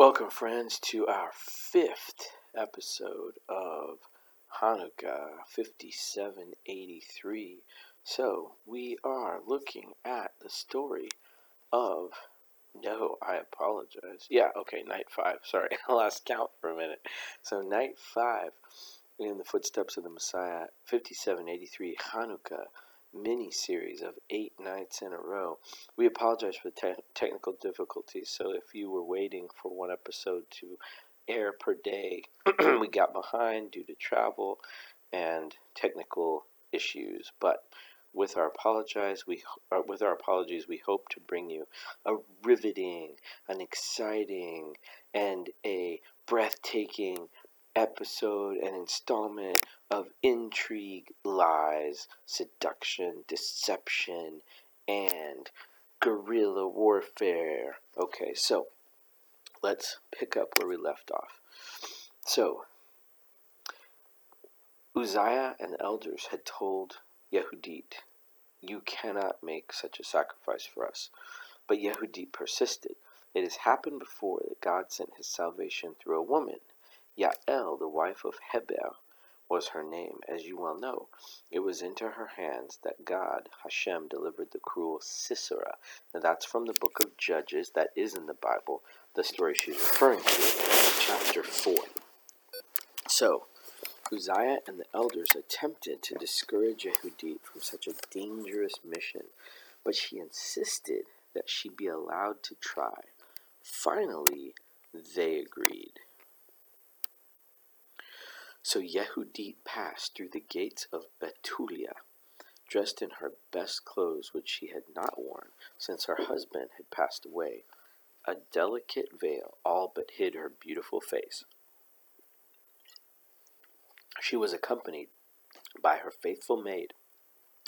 Welcome, friends, to our fifth episode of Hanukkah 5783. So, we are looking at the story of. No, I apologize. Yeah, okay, night five. Sorry, I lost count for a minute. So, night five in the footsteps of the Messiah, 5783 Hanukkah mini series of eight nights in a row. We apologize for te- technical difficulties. So if you were waiting for one episode to air per day, we got behind due to travel and technical issues. But with our apologize, we uh, with our apologies, we hope to bring you a riveting, an exciting, and a breathtaking episode and installment of intrigue, lies, seduction, deception, and guerrilla warfare. Okay, so let's pick up where we left off. So, Uzziah and the elders had told Yehudit, You cannot make such a sacrifice for us. But Yehudit persisted. It has happened before that God sent his salvation through a woman Yael, the wife of Heber, was her name, as you well know. It was into her hands that God, Hashem, delivered the cruel Sisera. Now that's from the book of Judges, that is in the Bible, the story she's referring to, chapter 4. So, Uzziah and the elders attempted to discourage Yehudit from such a dangerous mission, but she insisted that she be allowed to try. Finally, they agreed. So Yehudit passed through the gates of Betulia, dressed in her best clothes which she had not worn since her husband had passed away. A delicate veil all but hid her beautiful face. She was accompanied by her faithful maid,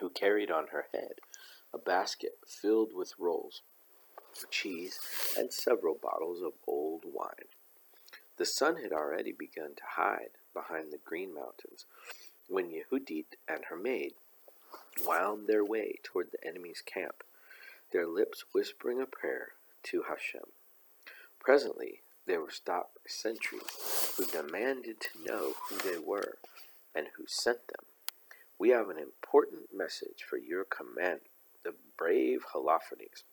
who carried on her head a basket filled with rolls, cheese, and several bottles of old wine. The sun had already begun to hide behind the green mountains when Yehudit and her maid wound their way toward the enemy's camp, their lips whispering a prayer to Hashem. Presently, they were stopped by sentries who demanded to know who they were and who sent them. We have an important message for your command, the brave Holofernes.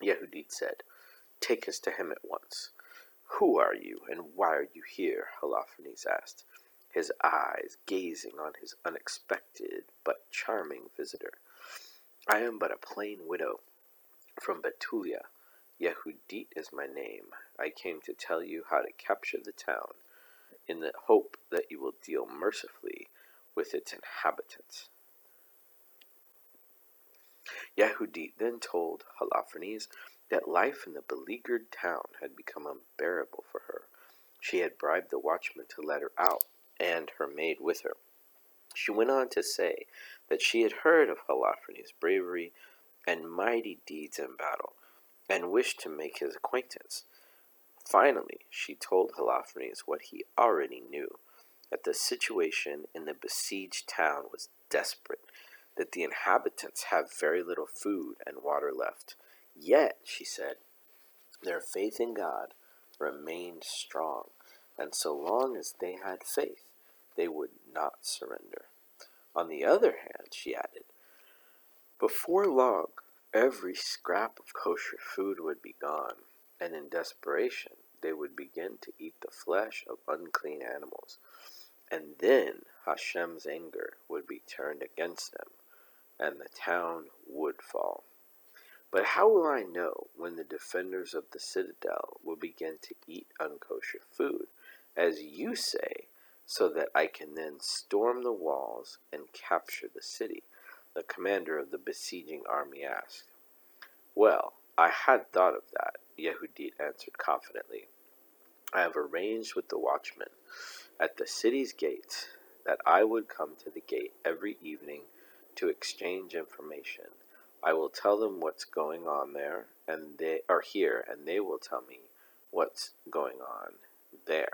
Yehudit said, Take us to him at once. Who are you, and why are you here? Holofernes asked, his eyes gazing on his unexpected but charming visitor. I am but a plain widow from Betulia. Yehudit is my name. I came to tell you how to capture the town, in the hope that you will deal mercifully with its inhabitants. Yehudit then told Holofernes that life in the beleaguered town had become unbearable for her. She had bribed the watchman to let her out, and her maid with her. She went on to say that she had heard of Holofernes' bravery and mighty deeds in battle, and wished to make his acquaintance. Finally, she told Holofernes what he already knew that the situation in the besieged town was desperate, that the inhabitants have very little food and water left, Yet, she said, their faith in God remained strong, and so long as they had faith, they would not surrender. On the other hand, she added, before long, every scrap of kosher food would be gone, and in desperation, they would begin to eat the flesh of unclean animals. And then Hashem's anger would be turned against them, and the town would fall. But how will I know when the defenders of the citadel will begin to eat unkosher food, as you say, so that I can then storm the walls and capture the city? The commander of the besieging army asked. Well, I had thought of that, Yehudit answered confidently. I have arranged with the watchman at the city's gates that I would come to the gate every evening to exchange information I will tell them what's going on there, and they are here, and they will tell me what's going on there.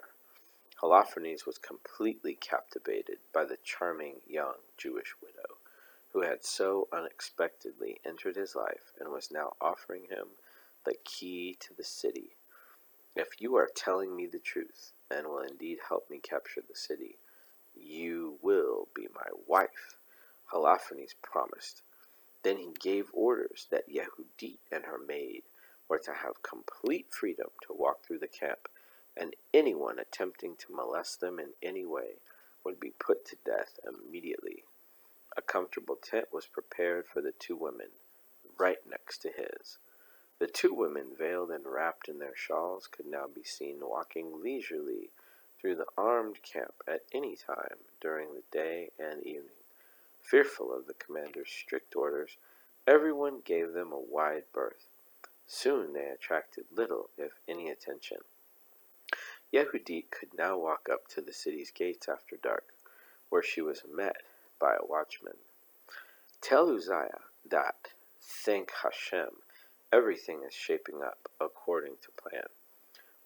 Holofernes was completely captivated by the charming young Jewish widow, who had so unexpectedly entered his life and was now offering him the key to the city. If you are telling me the truth and will indeed help me capture the city, you will be my wife, Holofernes promised. Then he gave orders that Yehudit and her maid were to have complete freedom to walk through the camp, and anyone attempting to molest them in any way would be put to death immediately. A comfortable tent was prepared for the two women, right next to his. The two women, veiled and wrapped in their shawls, could now be seen walking leisurely through the armed camp at any time during the day and evening. Fearful of the commander's strict orders, everyone gave them a wide berth. Soon they attracted little, if any, attention. Yehudit could now walk up to the city's gates after dark, where she was met by a watchman. Tell Uzziah that, thank Hashem, everything is shaping up according to plan.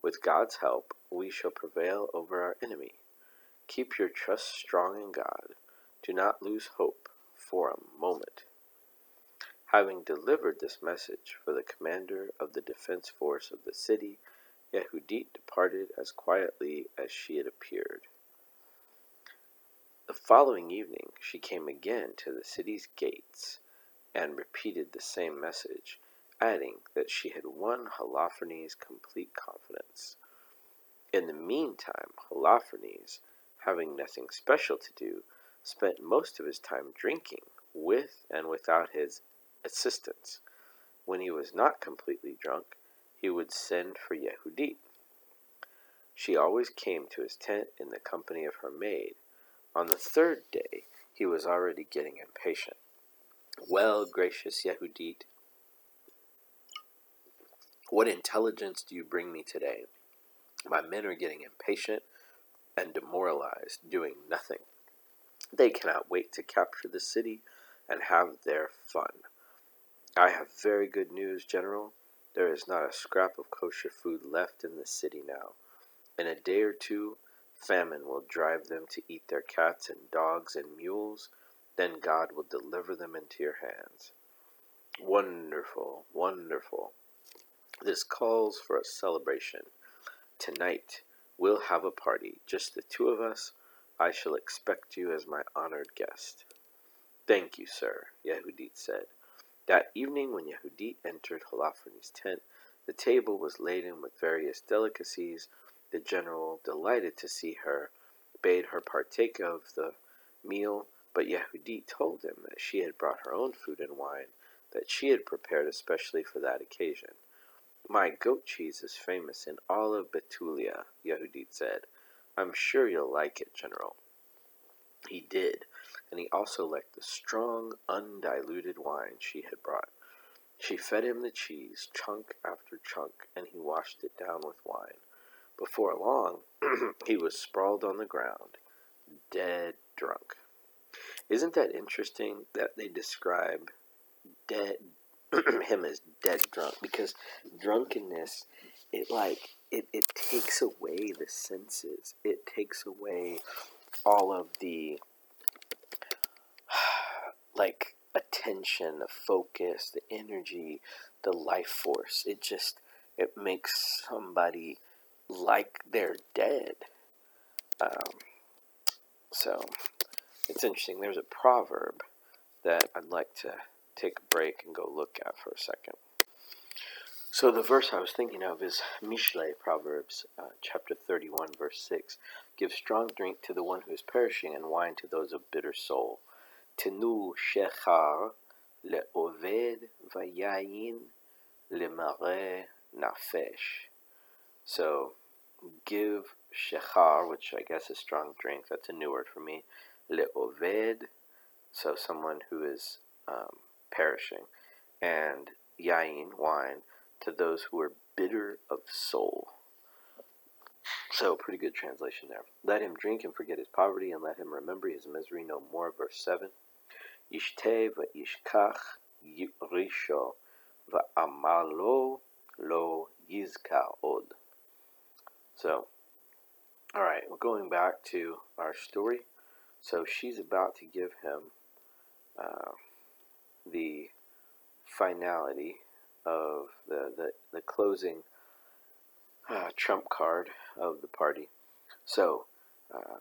With God's help, we shall prevail over our enemy. Keep your trust strong in God. Do not lose hope for a moment. Having delivered this message for the commander of the defense force of the city, Yehudit departed as quietly as she had appeared. The following evening she came again to the city's gates and repeated the same message, adding that she had won Holofernes' complete confidence. In the meantime, Holofernes, having nothing special to do, spent most of his time drinking, with and without his assistance. When he was not completely drunk, he would send for Yehudit. She always came to his tent in the company of her maid. On the third day, he was already getting impatient. Well, gracious Yehudit, what intelligence do you bring me today? My men are getting impatient and demoralized, doing nothing. They cannot wait to capture the city and have their fun. I have very good news, General. There is not a scrap of kosher food left in the city now. In a day or two, famine will drive them to eat their cats and dogs and mules. Then God will deliver them into your hands. Wonderful, wonderful. This calls for a celebration. Tonight, we'll have a party, just the two of us. I shall expect you as my honored guest. Thank you, sir, Yehudit said. That evening, when Yehudit entered Holofernes' tent, the table was laden with various delicacies. The general, delighted to see her, bade her partake of the meal, but Yehudit told him that she had brought her own food and wine, that she had prepared especially for that occasion. My goat cheese is famous in all of Betulia, Yehudit said. I'm sure you'll like it, General. He did, and he also liked the strong, undiluted wine she had brought. She fed him the cheese, chunk after chunk, and he washed it down with wine. Before long, he was sprawled on the ground, dead drunk. Isn't that interesting that they describe dead him as dead drunk? Because drunkenness, it like it, it takes away the senses. It takes away all of the like attention, the focus, the energy, the life force. It just it makes somebody like they're dead. Um, so it's interesting. There's a proverb that I'd like to take a break and go look at for a second. So the verse I was thinking of is Mishle, Proverbs uh, chapter 31, verse 6. Give strong drink to the one who is perishing, and wine to those of bitter soul. Tenu shechar le'oved vayayin lemare nafesh. So give shechar, which I guess is strong drink. That's a new word for me. Le'oved, so someone who is um, perishing, and yayin, wine to those who are bitter of soul. So, pretty good translation there. Let him drink and forget his poverty, and let him remember his misery no more. Verse 7. Yishteh v'yishkach risho v'amalo lo yizka od. So, alright, we're going back to our story. So, she's about to give him uh, the finality of the, the, the closing uh, trump card of the party. So uh,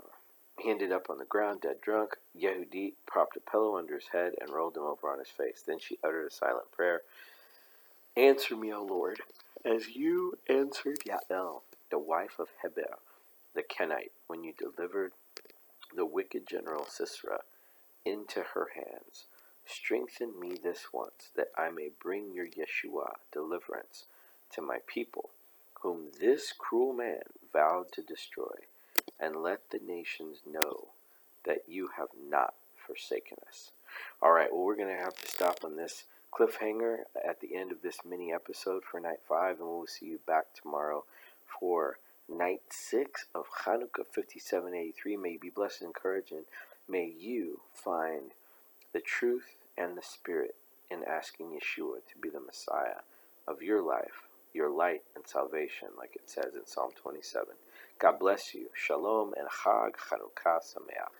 he ended up on the ground, dead drunk. Yehudit propped a pillow under his head and rolled him over on his face. Then she uttered a silent prayer. Answer me, O Lord, as you answered Yael, the wife of Heber, the Kenite, when you delivered the wicked general Sisera into her hands. Strengthen me this once, that I may bring your Yeshua, deliverance, to my people, whom this cruel man vowed to destroy, and let the nations know that you have not forsaken us. All right, well, we're going to have to stop on this cliffhanger at the end of this mini episode for night five, and we'll see you back tomorrow for night six of Hanukkah 5783. May you be blessed and encouraged, and may you find the truth and the spirit in asking Yeshua to be the Messiah of your life, your light and salvation, like it says in Psalm 27. God bless you. Shalom and Chag Chanukah Sameach.